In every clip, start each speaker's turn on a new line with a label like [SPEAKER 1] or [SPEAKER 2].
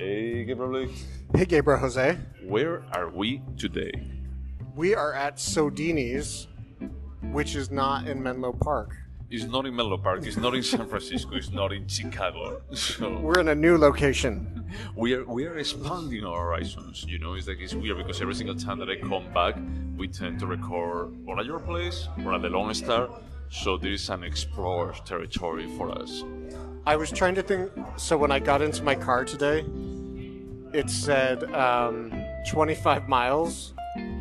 [SPEAKER 1] Hey, Gabriel,
[SPEAKER 2] Hey, Gabriel Jose.
[SPEAKER 1] where are we today?
[SPEAKER 2] We are at Sodini's, which is not in Menlo Park.
[SPEAKER 1] It's not in Menlo Park. It's not in San Francisco. It's not in Chicago. So
[SPEAKER 2] We're in a new location.
[SPEAKER 1] we are we are expanding our horizons. You know, it's like it's weird because every single time that I come back, we tend to record or at your place or at the Lone Star. So there is an explorer territory for us.
[SPEAKER 2] I was trying to think. So when I got into my car today, it said um, 25 miles.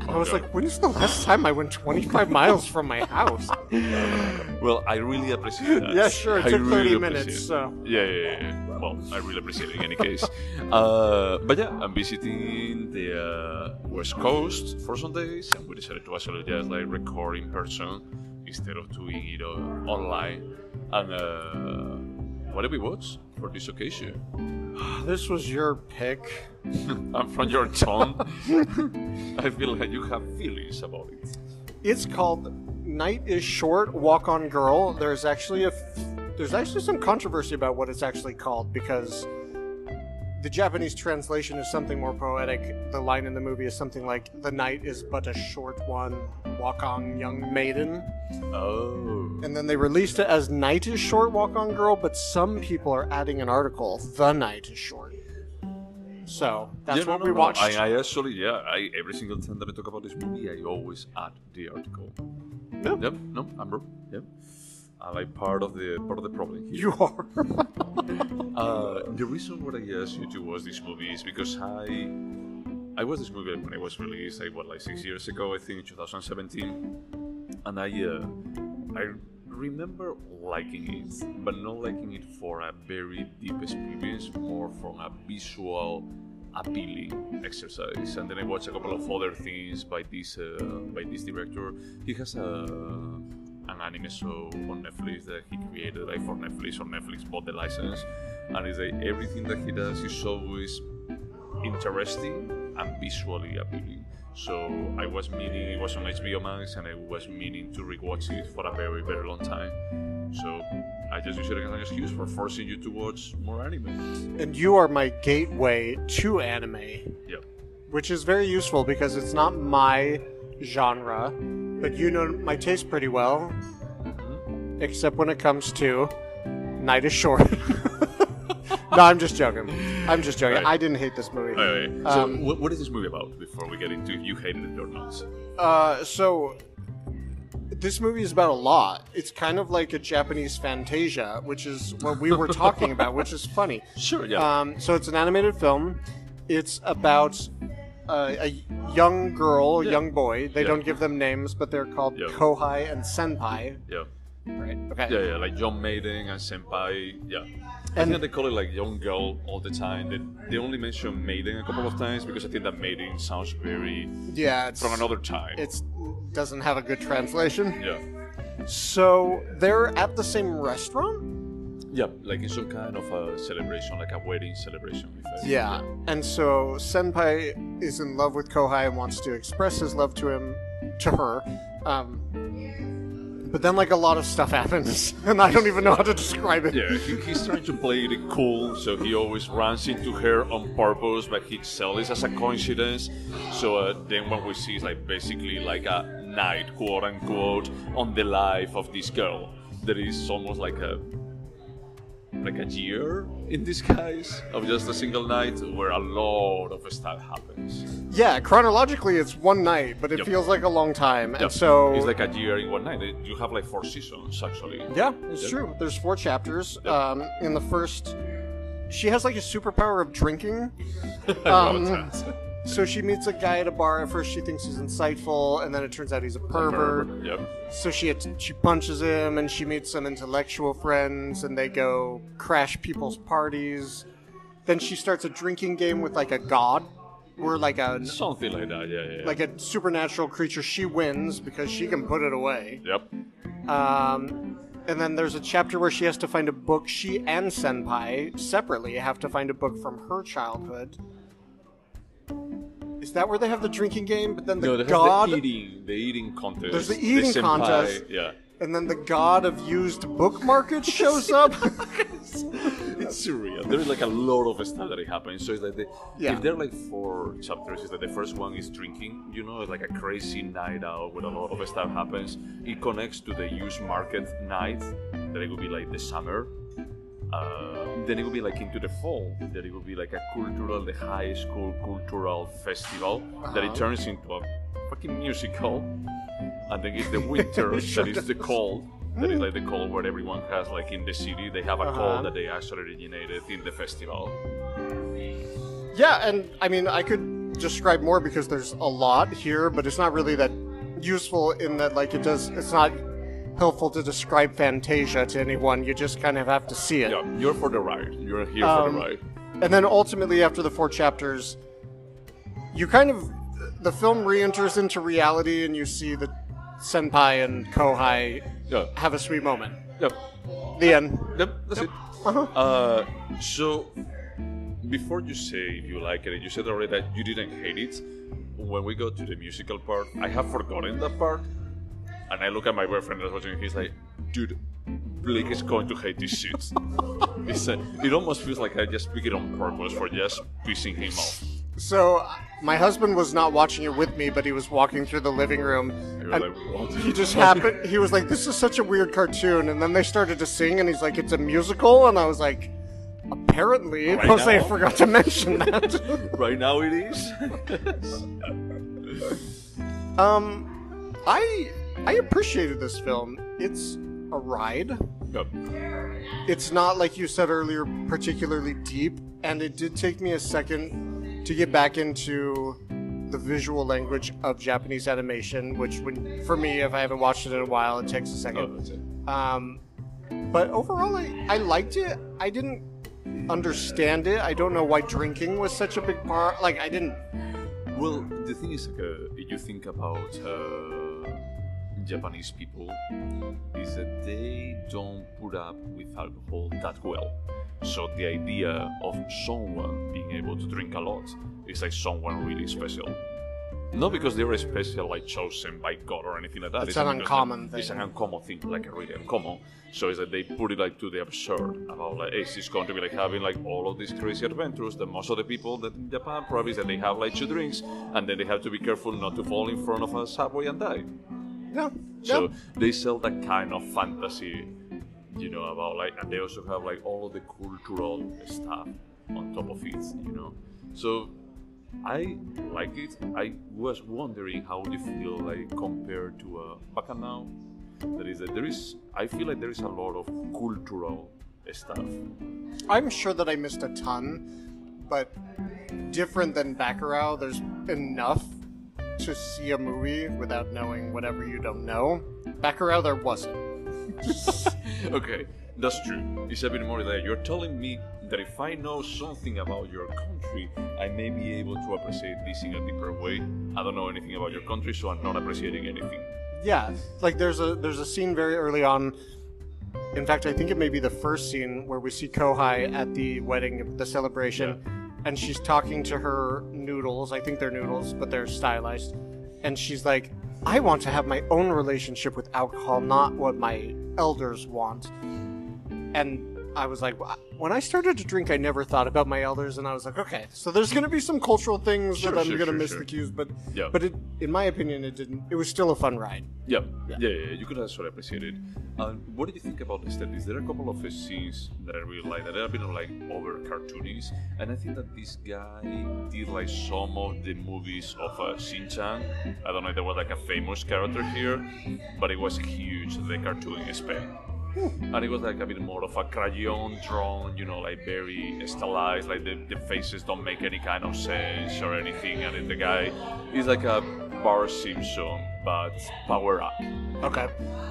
[SPEAKER 2] I was like, when is the last time I went 25 miles from my house?
[SPEAKER 1] Well, I really appreciate that.
[SPEAKER 2] Yeah, sure, it
[SPEAKER 1] I
[SPEAKER 2] took 30
[SPEAKER 1] really
[SPEAKER 2] minutes,
[SPEAKER 1] appreciate
[SPEAKER 2] so.
[SPEAKER 1] Yeah, yeah, yeah, yeah. Well, I really appreciate it in any case. uh, but yeah, I'm visiting the uh, West Coast for some days, and we decided to actually just like record in person instead of doing it uh, online. And uh, what did we watch for this occasion?
[SPEAKER 2] Ah, this was your pick.
[SPEAKER 1] and from your tone, I feel like you have feelings about it.
[SPEAKER 2] It's called Night is Short, Walk on Girl. There's actually a f- there's actually some controversy about what it's actually called because the Japanese translation is something more poetic. The line in the movie is something like "The night is but a short one, walk on, young maiden."
[SPEAKER 1] Oh.
[SPEAKER 2] And then they released it as "Night is Short, Walk on Girl," but some people are adding an article, "The night is short." So that's
[SPEAKER 1] Yeah, no,
[SPEAKER 2] what
[SPEAKER 1] no,
[SPEAKER 2] we
[SPEAKER 1] no.
[SPEAKER 2] watched.
[SPEAKER 1] I, I actually, yeah, I every single time that I talk about this movie, I always add the article.
[SPEAKER 2] Yeah.
[SPEAKER 1] Yep. No, Amber. Yep. I'm like part of the part of the problem here.
[SPEAKER 2] you are.
[SPEAKER 1] Uh, the reason why I asked you to watch this movie is because I I watched this movie when it was released, like what, like six years ago, I think, 2017, and I uh, I remember liking it, but not liking it for a very deep experience, more from a visual appealing exercise. And then I watched a couple of other things by this uh, by this director. He has a an anime show on Netflix that he created like for Netflix or Netflix bought the license and it's like everything that he does is always interesting and visually appealing. So I was meaning it was on HBO Max and I was meaning to rewatch it for a very very long time. So I just use it as an excuse for forcing you to watch more anime.
[SPEAKER 2] and you are my gateway to anime.
[SPEAKER 1] Yeah.
[SPEAKER 2] which is very useful because it's not my genre, but you know my taste pretty well, except when it comes to Night is Short. no, I'm just joking. I'm just joking.
[SPEAKER 1] Right.
[SPEAKER 2] I didn't hate this movie.
[SPEAKER 1] Anyway, so
[SPEAKER 2] Um,
[SPEAKER 1] what, what is this movie about before we get into if you hated it or not?
[SPEAKER 2] Uh, so this movie is about a lot. It's kind of like a Japanese Fantasia, which is what we were talking about, which is funny.
[SPEAKER 1] Sure, yeah.
[SPEAKER 2] Um, so it's an animated film. It's about uh, a young girl,
[SPEAKER 1] Yeah.
[SPEAKER 2] young boy. They
[SPEAKER 1] Yeah.
[SPEAKER 2] don't give them names, but they're called
[SPEAKER 1] Yeah.
[SPEAKER 2] Kohai and Senpai.
[SPEAKER 1] yeah.
[SPEAKER 2] Right. Okay.
[SPEAKER 1] Yeah, yeah, like young maiden and senpai. Yeah. I
[SPEAKER 2] And-
[SPEAKER 1] think they call it like young girl all the time. They, they only mention maiden a couple of times because I think that maiden sounds very
[SPEAKER 2] Yeah.
[SPEAKER 1] From another time.
[SPEAKER 2] It doesn't have a good translation.
[SPEAKER 1] yeah.
[SPEAKER 2] So they're at the same restaurant.
[SPEAKER 1] Yeah, like in some kind of a celebration, like a wedding celebration. I,
[SPEAKER 2] Yeah. And so Senpai is in love with Kohai and wants to express his love to him, to her. Um, but then, like, a lot of stuff happens, and I don't even know how to describe it.
[SPEAKER 1] Yeah, he, he's trying to play it cool, so he always runs into her on purpose, but he sells it as a coincidence. So uh, then what we see is like basically like a night, quote unquote, on the life of this girl. That is almost like a like a year in disguise of just a single night where a lot of stuff happens.
[SPEAKER 2] Yeah, chronologically, it's one night, but it
[SPEAKER 1] Yep.
[SPEAKER 2] feels like a long time.
[SPEAKER 1] Yeah,
[SPEAKER 2] And so.
[SPEAKER 1] it's like a year in one night. You have like four seasons actually.
[SPEAKER 2] Yeah, it's
[SPEAKER 1] Yep.
[SPEAKER 2] true. There's four chapters.
[SPEAKER 1] Yep.
[SPEAKER 2] Um, in the first, she has like a superpower of drinking.
[SPEAKER 1] I love
[SPEAKER 2] Um,
[SPEAKER 1] that.
[SPEAKER 2] So she meets a guy at a bar. At first, she thinks he's insightful, and then it turns out he's a pervert.
[SPEAKER 1] Yep.
[SPEAKER 2] So she she punches him, and she meets some intellectual friends, and they go crash people's parties. Then she starts a drinking game with like a god, or like a
[SPEAKER 1] Something like that. Yeah, yeah. yeah.
[SPEAKER 2] like a supernatural creature. She wins because she can put it away.
[SPEAKER 1] Yep.
[SPEAKER 2] Um, and then there's a chapter where she has to find a book. She and Senpai separately have to find a book from her childhood. Is that where they have the drinking game? But then the
[SPEAKER 1] no, they
[SPEAKER 2] god.
[SPEAKER 1] have the eating, the eating contest.
[SPEAKER 2] There's the eating
[SPEAKER 1] senpai,
[SPEAKER 2] contest.
[SPEAKER 1] Yeah.
[SPEAKER 2] and then the god of used book markets shows up.
[SPEAKER 1] it's surreal. There's like a lot of stuff that happens. So it's like the,
[SPEAKER 2] Yeah.
[SPEAKER 1] if there are like four chapters, is that the first one is drinking. You know, it's like a crazy night out where a lot of stuff happens. It connects to the used market night. That it would be like the summer. Uh, then it will be like into the fall. That it will be like a cultural, the high school cultural festival. That it
[SPEAKER 2] Uh-huh.
[SPEAKER 1] turns into a fucking musical. And then it's the winter that is the cold. That is like the cold where everyone has like in the city they have a
[SPEAKER 2] Uh-huh.
[SPEAKER 1] cold that they actually originated in the festival.
[SPEAKER 2] yeah, and I mean, I could describe more because there's a lot here, but it's not really that useful in that, like, it does. It's not helpful to describe Fantasia to anyone. You just kind of have to see it.
[SPEAKER 1] Yeah, you're for the ride. You're here for
[SPEAKER 2] Um,
[SPEAKER 1] the ride.
[SPEAKER 2] And then ultimately, after the four chapters, you kind of the film re-enters into reality, and you see the Senpai and Kohai
[SPEAKER 1] Yeah.
[SPEAKER 2] have a sweet moment.
[SPEAKER 1] Yep.
[SPEAKER 2] The end.
[SPEAKER 1] Yep. That's it.
[SPEAKER 2] Uh-huh.
[SPEAKER 1] Uh, so before you say if you like it, you said already that you didn't hate it. When we go to the musical part, I have forgotten that part, and I look at my boyfriend that's watching. He's like, "Dude, Blake is going to hate this shit." It's a, it almost feels like I just pick it on purpose for just pissing him off.
[SPEAKER 2] So my husband was not watching it with me, but he was walking through the living room. And
[SPEAKER 1] like,
[SPEAKER 2] he just happened. He was like, "This is such a weird cartoon," and then they started to sing, and he's like, "It's a musical," and I was like, "Apparently,
[SPEAKER 1] Right now?
[SPEAKER 2] forgot to mention that."
[SPEAKER 1] right now it is.
[SPEAKER 2] um, I I appreciated this film. It's a ride.
[SPEAKER 1] Yep.
[SPEAKER 2] It's not like you said earlier, particularly deep, and it did take me a second to get back into the visual language of Japanese animation, which, when, for me, if I haven't watched it in a while, it takes a
[SPEAKER 1] Oh,
[SPEAKER 2] second.
[SPEAKER 1] it.
[SPEAKER 2] Um, but overall, I, I liked it. I didn't understand it. I don't know why drinking was such a big part. Like, I didn't.
[SPEAKER 1] Well, the thing is, like, uh, you think about uh, Japanese people, is that they don't put up with alcohol that well. So the idea of someone being able to drink a lot is like someone really special. Not because they were special, like chosen by God or anything like that.
[SPEAKER 2] It's an
[SPEAKER 1] because
[SPEAKER 2] uncommon
[SPEAKER 1] It's
[SPEAKER 2] thing.
[SPEAKER 1] an uncommon thing, like a really uncommon. So it's that they put it like to the absurd about like, hey, she's going to be like having like all of these crazy adventures. That most of the people that in Japan probably is that they have like two drinks, and then they have to be careful not to fall in front of a subway and die.
[SPEAKER 2] Yeah.
[SPEAKER 1] So they sell that kind of fantasy, you know, about like, and they also have like all of the cultural stuff on top of it, you know. So I like it. I was wondering how you feel like compared to uh, Bacchanal. That is, that there is. I feel like there is a lot of cultural stuff.
[SPEAKER 2] I'm sure that I missed a ton, but different than Bacurau, there's enough to see a movie without knowing whatever you don't know. Bacurau, there wasn't.
[SPEAKER 1] okay, that's true. It's a bit more that you're telling me that if I know something about your country, I may be able to appreciate this in a deeper way. I don't know anything about your country, so I'm not appreciating anything.
[SPEAKER 2] Yeah, like there's a there's a scene very early on. In fact, I think it may be the first scene where we see Kohai at the wedding, the celebration, and she's talking to her noodles. I think they're noodles, but they're stylized. And she's like, "I want to have my own relationship with alcohol, not what my elders want." And I was like, when I started to drink, I never thought about my elders, and I was like, okay, so there's going to be some cultural things
[SPEAKER 1] Sure,
[SPEAKER 2] that I'm
[SPEAKER 1] sure,
[SPEAKER 2] going to
[SPEAKER 1] sure,
[SPEAKER 2] miss the cues, but
[SPEAKER 1] Yeah.
[SPEAKER 2] but it, in my opinion, it didn't. It was still a fun ride.
[SPEAKER 1] Yeah, yeah, yeah, yeah, you could actually appreciate it. Um, what did you think about the aesthetics? There are a couple of scenes that I really like that are a bit of like over cartoonies, and I think that this guy did like some of the movies of uh, Shin-chan. I don't know if there was like a famous character here, but it was huge, the cartoon aspect. And it was like a bit more of a crayon drawn, you know, like very stylized, like the, the faces don't make any kind of sense or anything. And then the guy is like a Bart Simpson, but power up.
[SPEAKER 2] Okay.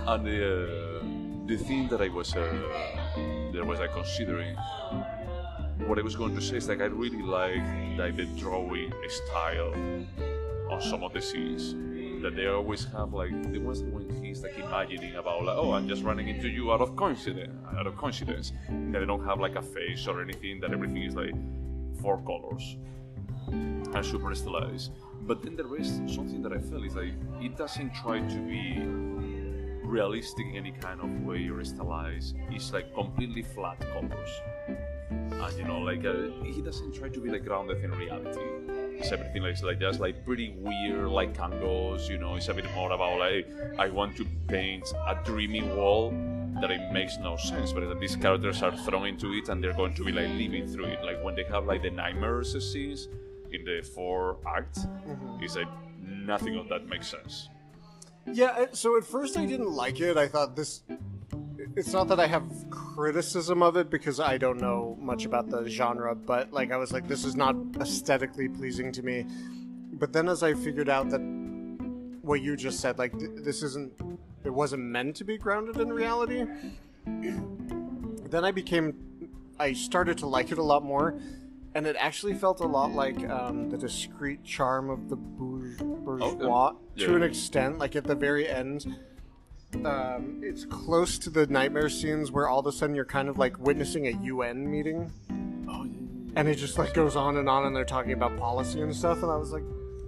[SPEAKER 1] And the uh, the thing that I was uh, that was I considering, what I was going to say is like I really like like the drawing style on some of the scenes. That they always have like the ones when he's like imagining about like oh I'm just running into you out of coincidence out of coincidence. That they don't have like a face or anything. That everything is like four colors and super stylized. But then there is something that I feel is like it doesn't try to be realistic in any kind of way or stylized. It's like completely flat colors, and you know, like uh, he doesn't try to be like grounded in reality. It's everything like, like just like pretty weird like angles. You know, it's a bit more about like I want to paint a dreamy wall that it makes no sense, but that these characters are thrown into it and they're going to be like living through it. Like when they have like the nightmares scenes in the four acts, mm-hmm. it's like nothing of that makes sense.
[SPEAKER 2] Yeah, so at first I didn't like it. I thought this. It's not that I have criticism of it because I don't know much about the genre, but like I was like, this is not aesthetically pleasing to me. But then as I figured out that what you just said, like th- this isn't, it wasn't meant to be grounded in reality. Then I became, I started to like it a lot more, and it actually felt a lot like um, the discreet charm of the bourge- bourgeois
[SPEAKER 1] Yeah.
[SPEAKER 2] to an extent. Like at the very end, um, it's close to the nightmare scenes where all of a sudden you're kind of like witnessing a UN meeting,
[SPEAKER 1] Oh, yeah.
[SPEAKER 2] and it just like goes on and on, and they're talking about policy and stuff, and I was like,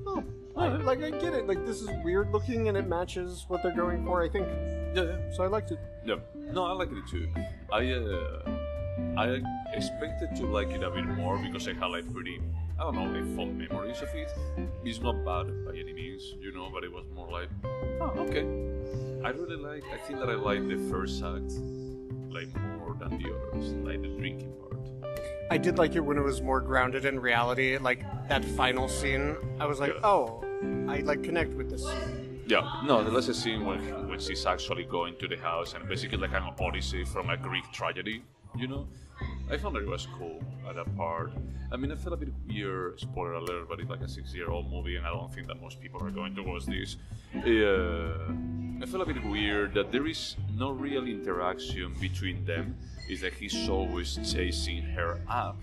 [SPEAKER 2] oh, I, like I get it. Like this is weird looking, and it matches what they're going for. I think
[SPEAKER 1] Yeah, yeah.
[SPEAKER 2] so. I liked it.
[SPEAKER 1] Yeah, no, I liked it too. I uh, I expected to like it a bit more because I had like pretty, I don't know, like fond memories of it. It's not bad by any means, you know, but it was more like, oh, okay. I really like. I think that I like the first act like more than the others, like the drinking part.
[SPEAKER 2] I did like it when it was more grounded in reality. Like that final scene, I was like,
[SPEAKER 1] Yeah.
[SPEAKER 2] oh, I like connect with this.
[SPEAKER 1] Yeah, no, the last scene when when she's actually going to the house and basically like an odyssey from a Greek tragedy, you know. I found that it was cool at that part. I mean, I felt a bit weird, spoiler alert, but it's like a six-year-old movie, and I don't think that most people are going to watch this. Uh, I feel a bit weird that there is no real interaction between them. Is that he's always chasing her up,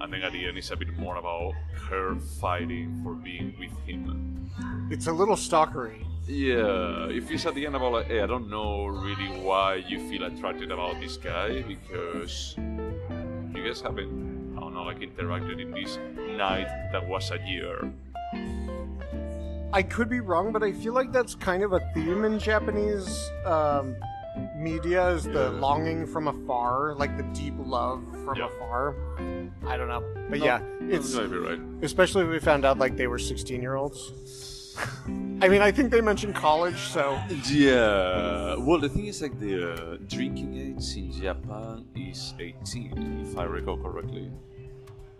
[SPEAKER 1] and then at the end, it's a bit more about her fighting for being with him.
[SPEAKER 2] It's a little stalkery.
[SPEAKER 1] Yeah, if it's at the end about like, hey, I don't know really why you feel attracted about this guy because you guys haven't, I don't know, like interacted in this night that was a year.
[SPEAKER 2] I could be wrong, but I feel like that's kind of a theme in Japanese um, media is the
[SPEAKER 1] Yeah.
[SPEAKER 2] longing from afar, like the deep love from
[SPEAKER 1] Yeah.
[SPEAKER 2] afar. I don't know, but
[SPEAKER 1] No,
[SPEAKER 2] yeah,
[SPEAKER 1] It's right.
[SPEAKER 2] especially if we found out like they were sixteen-year-olds. I mean, I think they mentioned college, so
[SPEAKER 1] Yeah. Well, the thing is, like the uh, drinking age in Japan is 18, if I recall correctly.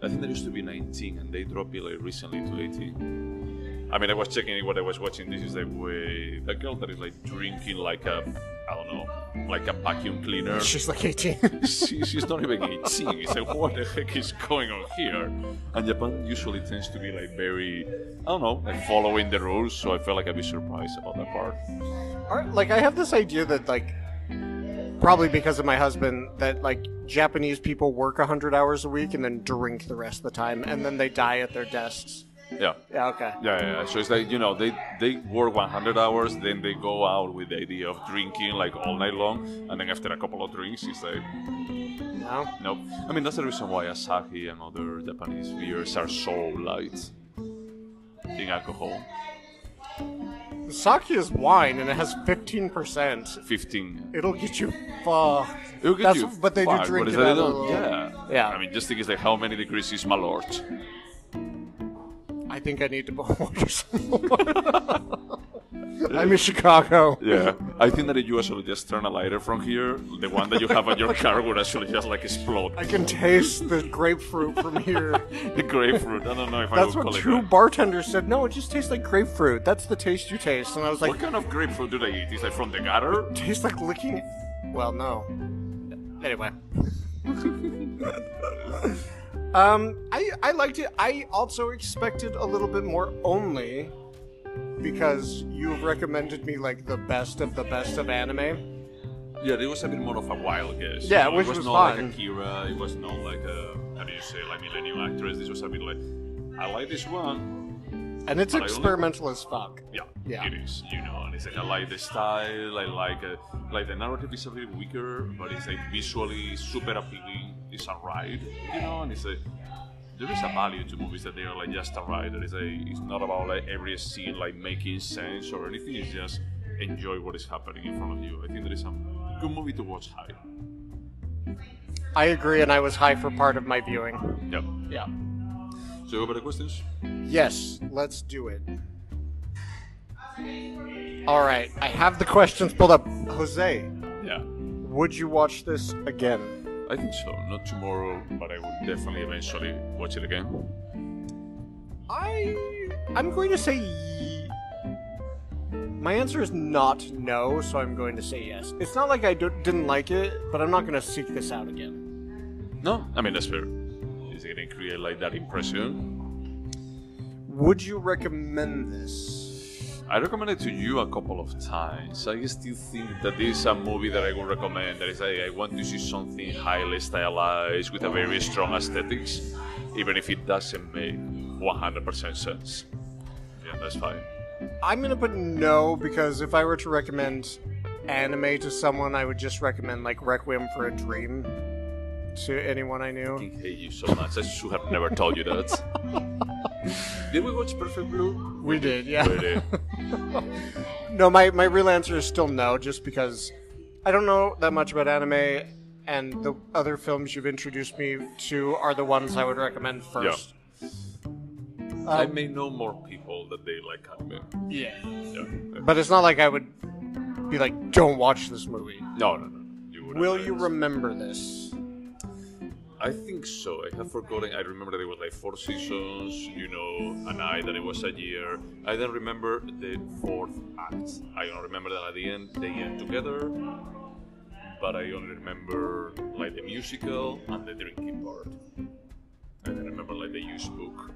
[SPEAKER 1] I think there used to be 19, and they dropped it like recently to 18. I mean, I was checking what I was watching. This is the way the girl that is like drinking like a, I don't know, like a vacuum cleaner.
[SPEAKER 2] she's like eighteen.
[SPEAKER 1] she, she's not even 18. It's like, what the heck is going on here? And Japan usually tends to be like very, I don't know, like following the rules. So I felt like I'd be surprised about that part.
[SPEAKER 2] Or, like I have this idea that like probably because of my husband that like Japanese people work 100 hours a week and then drink the rest of the time and then they die at their desks.
[SPEAKER 1] Yeah.
[SPEAKER 2] Yeah, okay.
[SPEAKER 1] Yeah, yeah, yeah. So it's like you know they they work 100 hours, then they go out with the idea of drinking like all night long, and then after a couple of drinks, it's like
[SPEAKER 2] No.
[SPEAKER 1] nope. I mean that's the reason why Asahi and other Japanese beers are so light in alcohol.
[SPEAKER 2] Sake is wine and it has 15%.
[SPEAKER 1] 15.
[SPEAKER 2] It'll get you fucked.
[SPEAKER 1] It'll get
[SPEAKER 2] That's-
[SPEAKER 1] you
[SPEAKER 2] but they do drink it
[SPEAKER 1] they
[SPEAKER 2] at a
[SPEAKER 1] don't-
[SPEAKER 2] little-
[SPEAKER 1] Yeah.
[SPEAKER 2] Yeah.
[SPEAKER 1] I mean, just think it's like how many degrees is my lord?
[SPEAKER 2] I think I need to order some more. I'm in Chicago.
[SPEAKER 1] Yeah. I think that if you actually just turn a lighter from here, the one that you have at your car would actually just like explode.
[SPEAKER 2] I can taste the grapefruit from here.
[SPEAKER 1] the grapefruit. I don't know if I
[SPEAKER 2] That's
[SPEAKER 1] would
[SPEAKER 2] what
[SPEAKER 1] call
[SPEAKER 2] two
[SPEAKER 1] it that.
[SPEAKER 2] bartenders said. No, it just tastes like grapefruit. That's the taste you taste. And I was like,
[SPEAKER 1] What kind of grapefruit do they eat? Is like from the gutter?
[SPEAKER 2] tastes like licking. Well, no. Anyway. um, I I liked it. I also expected a little bit more only because you've recommended me like the best of the best of anime.
[SPEAKER 1] Yeah, it was a bit more of a wild guess.
[SPEAKER 2] Yeah,
[SPEAKER 1] you know?
[SPEAKER 2] which
[SPEAKER 1] it was,
[SPEAKER 2] was
[SPEAKER 1] not
[SPEAKER 2] fine.
[SPEAKER 1] like Akira. It was not like a how do you say like millennium actress. This was a bit like I like this one.
[SPEAKER 2] And it's experimental as fuck.
[SPEAKER 1] Yeah,
[SPEAKER 2] Yeah.
[SPEAKER 1] it is. You know, and it's like I like the style. I like uh, like the narrative is a bit weaker, but it's like visually super appealing. It's a ride, you know, and it's a there is a value to movies that they are like just a ride. That is a it's not about like every scene like making sense or anything. It's just enjoy what is happening in front of you. I think that is a good movie to watch high.
[SPEAKER 2] I agree, and I was high for part of my viewing.
[SPEAKER 1] Yep.
[SPEAKER 2] Yeah.
[SPEAKER 1] So go for the questions.
[SPEAKER 2] Yes, let's do it. All right, I have the questions pulled up. Jose,
[SPEAKER 1] Yeah.
[SPEAKER 2] would you watch this again?
[SPEAKER 1] I think so. Not tomorrow, but I would definitely eventually watch it again.
[SPEAKER 2] I I'm going to say y- my answer is not no, so I'm going to say yes. It's not like I didn't like it, but I'm not going to seek this out again.
[SPEAKER 1] No, I mean that's fair. Create like that impression?
[SPEAKER 2] Would you recommend this?
[SPEAKER 1] I recommended to you a couple of times. I still think that this is a movie that I would recommend. That is, I, I want to see something highly stylized with a very strong aesthetics, even if it doesn't make 100% sense. Yeah, that's fine.
[SPEAKER 2] I'm going to put no because if I were to recommend anime to someone, I would just recommend like Requiem for a Dream to anyone I
[SPEAKER 1] I
[SPEAKER 2] knew.
[SPEAKER 1] fucking hate you so much. I should have never told you that. Did we watch Perfect Blue?
[SPEAKER 2] We did, yeah.
[SPEAKER 1] We did.
[SPEAKER 2] No, my, my real answer is still no, just because I don't know that much about anime, and the other films you've introduced me to are the ones I would recommend first.
[SPEAKER 1] I um, may know more people that they like anime.
[SPEAKER 2] Yeah.
[SPEAKER 1] Yeah.
[SPEAKER 2] But it's not like I would be like, don't watch this movie.
[SPEAKER 1] No, no, no. You
[SPEAKER 2] Will you remember this?
[SPEAKER 1] I think so. I have forgotten. I remember that it was like four seasons, you know, and I that it was a year. I don't remember the fourth act. I don't remember that at the end they end together, but I only remember like the musical and the drinking part. I don't remember like the use book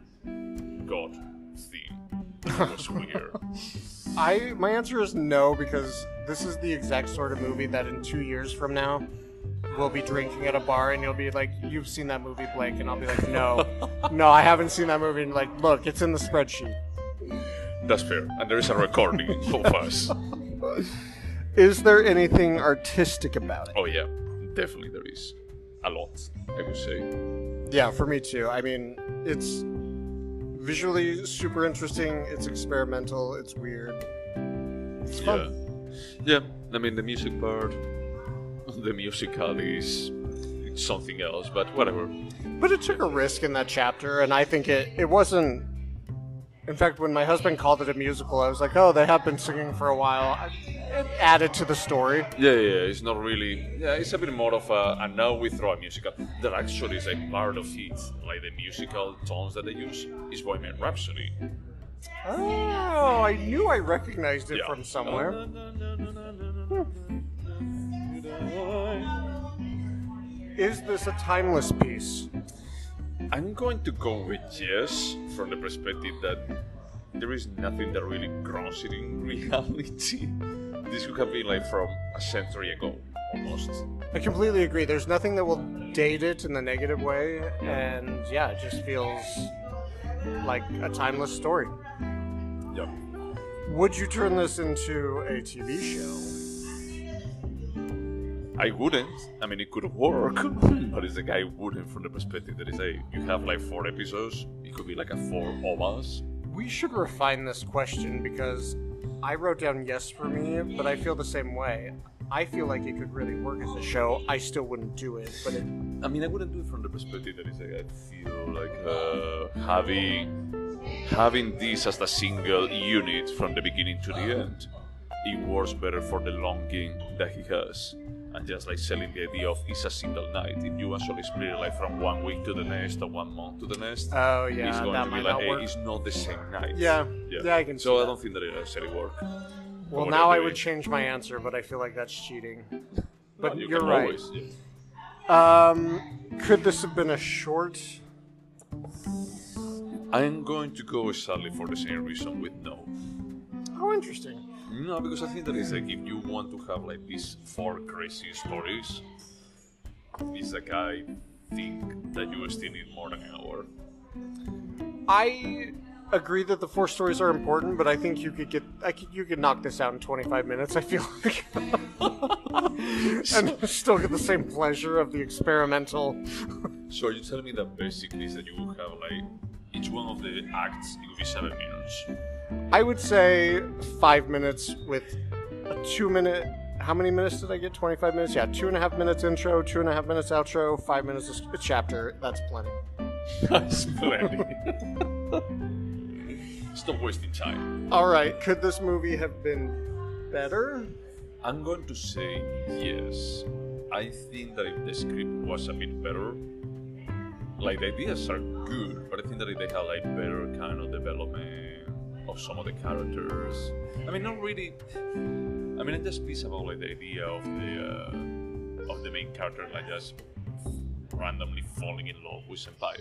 [SPEAKER 1] God theme. That was weird.
[SPEAKER 2] I my answer is no because this is the exact sort of movie that in two years from now we'll be drinking at a bar and you'll be like, "You've seen that movie, Blake," and I'll be like, "No, no, I haven't seen that movie." And like, look, it's in the spreadsheet.
[SPEAKER 1] That's fair. And there is a recording of us.
[SPEAKER 2] Is there anything artistic about it?
[SPEAKER 1] Oh yeah, definitely there is a lot. I would say.
[SPEAKER 2] Yeah, for me too. I mean, it's visually super interesting. It's experimental. It's weird. It's fun.
[SPEAKER 1] Yeah. Yeah. I mean, the music part, the musical is something else, but whatever.
[SPEAKER 2] But it took a risk in that chapter, and I think it it wasn't. In fact, when my husband called it a musical, I was like, "Oh, they have been singing for a while." I- It added to the story.
[SPEAKER 1] Yeah, yeah, it's not really. Yeah, it's a bit more of a. And now we throw a musical. That actually is a part of it. Like the musical tones that they use is Bohemian Rhapsody.
[SPEAKER 2] Oh, I knew I recognized it
[SPEAKER 1] Yeah.
[SPEAKER 2] from somewhere. Is this a timeless piece?
[SPEAKER 1] I'm going to go with yes, from the perspective that there is nothing that really grounds it in reality. This could have been like from a century ago, almost.
[SPEAKER 2] I completely agree. There's nothing that will date it in the negative way, and yeah, it just feels like a timeless story.
[SPEAKER 1] Yeah.
[SPEAKER 2] Would you turn this into a TV show?
[SPEAKER 1] I wouldn't. I mean, it could work, but it's like I wouldn't from the perspective that is a you have like four episodes. It could be like a four of us.
[SPEAKER 2] We should refine this question because I wrote down yes for me, but I feel the same way. I feel like it could really work as a show. I still wouldn't do it, but it,
[SPEAKER 1] I mean, I wouldn't do it from the perspective that is like I feel like uh, having having this as a single unit from the beginning to the end. It works better for the longing that he has. And just like selling the idea of it's a single night. If you actually split it like from one week to the next or one month to the next,
[SPEAKER 2] oh yeah,
[SPEAKER 1] it's going
[SPEAKER 2] that
[SPEAKER 1] to be like
[SPEAKER 2] not
[SPEAKER 1] hey, it's not the same night.
[SPEAKER 2] Yeah, yeah, I can see
[SPEAKER 1] So I don't think that it actually work.
[SPEAKER 2] Well, now I would change my answer, but I feel like that's cheating. But
[SPEAKER 1] you
[SPEAKER 2] you're
[SPEAKER 1] can
[SPEAKER 2] right.
[SPEAKER 1] always, yeah.
[SPEAKER 2] Um, could this have been a short?
[SPEAKER 1] I'm going to go sadly for the same reason with no.
[SPEAKER 2] Oh, interesting.
[SPEAKER 1] No, because I think that is like if you want to have like these four crazy stories, it's like I think that you still need more than an hour.
[SPEAKER 2] I agree that the four stories are important, but I think you could get, I could, you could knock this out in 25 minutes. I feel like, and still get the same pleasure of the experimental.
[SPEAKER 1] So you tell me that basically is that you will have like each one of the acts it will be seven minutes.
[SPEAKER 2] I would say five minutes with a two minute. How many minutes did I get? 25 minutes? Yeah, two and a half minutes intro, two and a half minutes outro, five minutes a chapter. That's plenty.
[SPEAKER 1] That's plenty. Stop wasting time.
[SPEAKER 2] All right, could this movie have been better?
[SPEAKER 1] I'm going to say yes. I think that if the script was a bit better, like the ideas are good, but I think that if they had like better kind of development of some of the characters. I mean, not really. I mean, I just piece about like the idea of the uh, of the main character like just randomly falling in love with senpai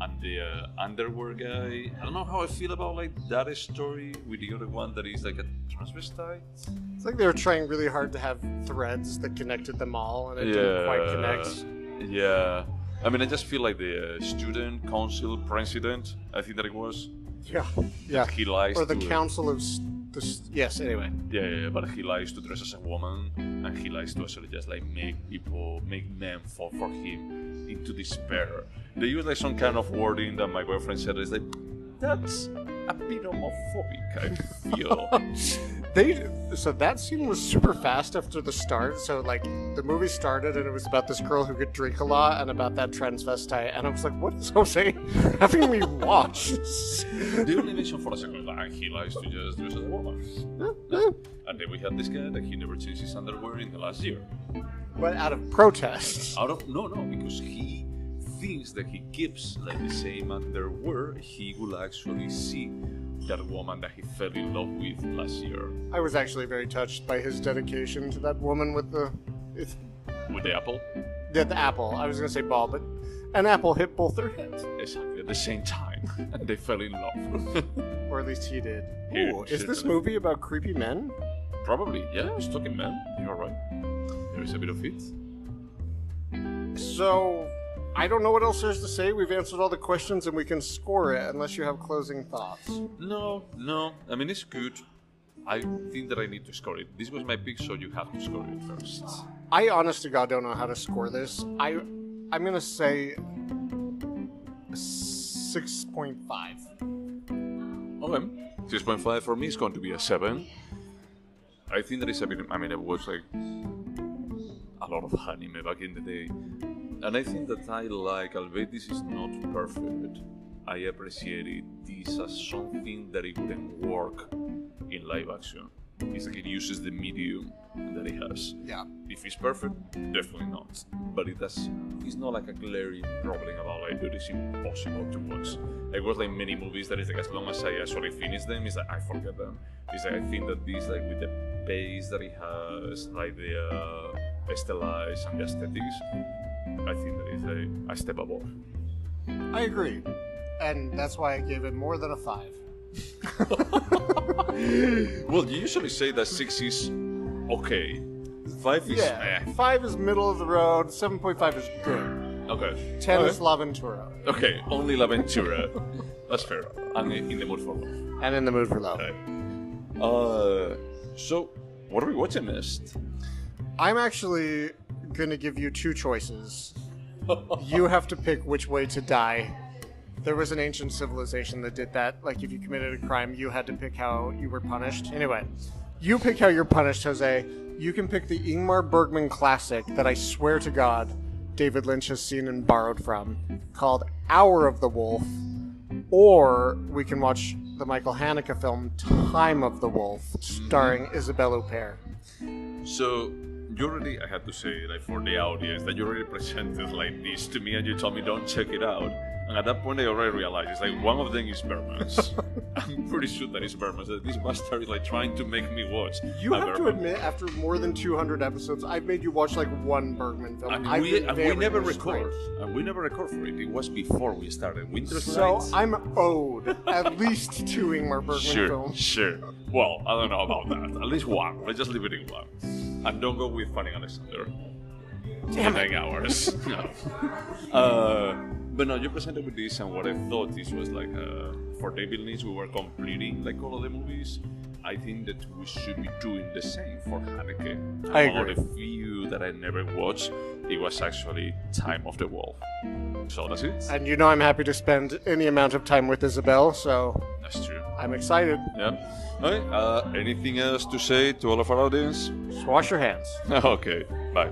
[SPEAKER 1] and the uh, underwear guy. I don't know how I feel about like that story with the other one that is like a transvestite.
[SPEAKER 2] It's like they were trying really hard to have threads that connected them all, and it didn't quite connect.
[SPEAKER 1] Yeah. I mean, I just feel like the uh, student council president. I think that it was.
[SPEAKER 2] Yeah. Yeah.
[SPEAKER 1] He lies.
[SPEAKER 2] Or the
[SPEAKER 1] to,
[SPEAKER 2] council of. s- The, s- yes. Anyway.
[SPEAKER 1] Yeah, yeah, but he likes to dress as a woman, and he likes to actually just like make people, make men fall for him into despair. They use like some kind of wording that my boyfriend said is like, that's a bit homophobic. I feel.
[SPEAKER 2] They so that scene was super fast after the start. So like the movie started and it was about this girl who could drink a lot and about that transvestite, and I was like, "What is Jose having me watch?"
[SPEAKER 1] they only mention for a second that he likes to just dress as a woman. And then we had this guy that he never changed his underwear in the last year.
[SPEAKER 2] but out of protest.
[SPEAKER 1] Out of no, no, because he thinks that he keeps like the same underwear. He will actually see that woman that he fell in love with last year
[SPEAKER 2] I was actually very touched by his dedication to that woman with the it's,
[SPEAKER 1] with the apple.
[SPEAKER 2] yeah, the apple. I was gonna say ball, but an apple hit both their heads,
[SPEAKER 1] Exactly at the same time, and they fell in love.
[SPEAKER 2] or at least he did.
[SPEAKER 1] He
[SPEAKER 2] Ooh, is this movie about creepy men?
[SPEAKER 1] Probably, yeah. It's talking men. You're right. There is a bit of it.
[SPEAKER 2] So I don't know what else there's to say. We've answered all the questions and we can score it unless you have closing thoughts.
[SPEAKER 1] No, no. I mean, it's good. I think that I need to score it. This was my pick, so you have to score it first.
[SPEAKER 2] I honest to God don't know how to score this. I I'm gonna say six point five.
[SPEAKER 1] Okay. 6.5 for me is going to be a 7. I think that is a bit. I mean, I watched like a lot of anime back in the day. And I think that I like, albeit this is not perfect, I appreciate it. this as something that it wouldn't work in live action. It's like it uses the medium that it has.
[SPEAKER 2] Yeah.
[SPEAKER 1] If it's perfect, definitely not. But it does. It's not like a glaring problem about like, dude, it's impossible to watch. Like was like many movies that is like as long as I actually finish them, it's like I forget them. It's like I think that this like with the pace that it has, like the uh, stylized and the aesthetics, I think that is a, a step above.
[SPEAKER 2] I agree. And that's why I gave it more than a five.
[SPEAKER 1] Well, you usually say that six is okay. Five is
[SPEAKER 2] Yeah.
[SPEAKER 1] eh.
[SPEAKER 2] Five is middle of the road, seven point five is good.
[SPEAKER 1] Okay.
[SPEAKER 2] Ten
[SPEAKER 1] Okay.
[SPEAKER 2] is L'Avventura.
[SPEAKER 1] Okay, only L'Avventura. That's fair. I'm in the mood for love.
[SPEAKER 2] And in the mood for love.
[SPEAKER 1] Okay. Uh, so what are we watching next?
[SPEAKER 2] I'm actually gonna give you two choices. you have to pick which way to die. There was an ancient civilization that did that. Like, if you committed a crime, you had to pick how you were punished. Anyway, you pick how you're punished, Jose. You can pick the Ingmar Bergman classic that I swear to God David Lynch has seen and borrowed from, called Hour of the Wolf, or we can watch the Michael Haneke film Time of the Wolf, starring Isabelle Huppert.
[SPEAKER 1] So you already, I had to say, like for the audience, that you already presented like this to me, and you told me don't check it out. And at that point, I already realized it's like one of them is Bergman's. I'm pretty sure that is Bergman's. That this bastard is like trying to make me watch.
[SPEAKER 2] You have to admit, after more than 200 episodes, I've made you watch like one Bergman film.
[SPEAKER 1] And we, and we never record. And we never record for it. It was before we started. Winter
[SPEAKER 2] So
[SPEAKER 1] Nights.
[SPEAKER 2] I'm owed at least two Ingmar Bergman
[SPEAKER 1] Sure,
[SPEAKER 2] films.
[SPEAKER 1] sure. Well, I don't know about that. At least one. Let's just leave it in one. And don't go with Fanny Alexander.
[SPEAKER 2] Damn it.
[SPEAKER 1] Nine hours. no. Uh, but no, you presented with this, and what I thought this was like uh, for David Lynch, we were completing like all of the movies. I think that we should be doing the same for Haneke.
[SPEAKER 2] I
[SPEAKER 1] One
[SPEAKER 2] agree.
[SPEAKER 1] the few that I never watched, it was actually Time of the Wolf. So that's it.
[SPEAKER 2] And you know I'm happy to spend any amount of time with Isabelle, so
[SPEAKER 1] That's true.
[SPEAKER 2] I'm excited.
[SPEAKER 1] Yeah. Uh, anything else to say to all of our audience?
[SPEAKER 2] Just wash your hands.
[SPEAKER 1] okay. Bye.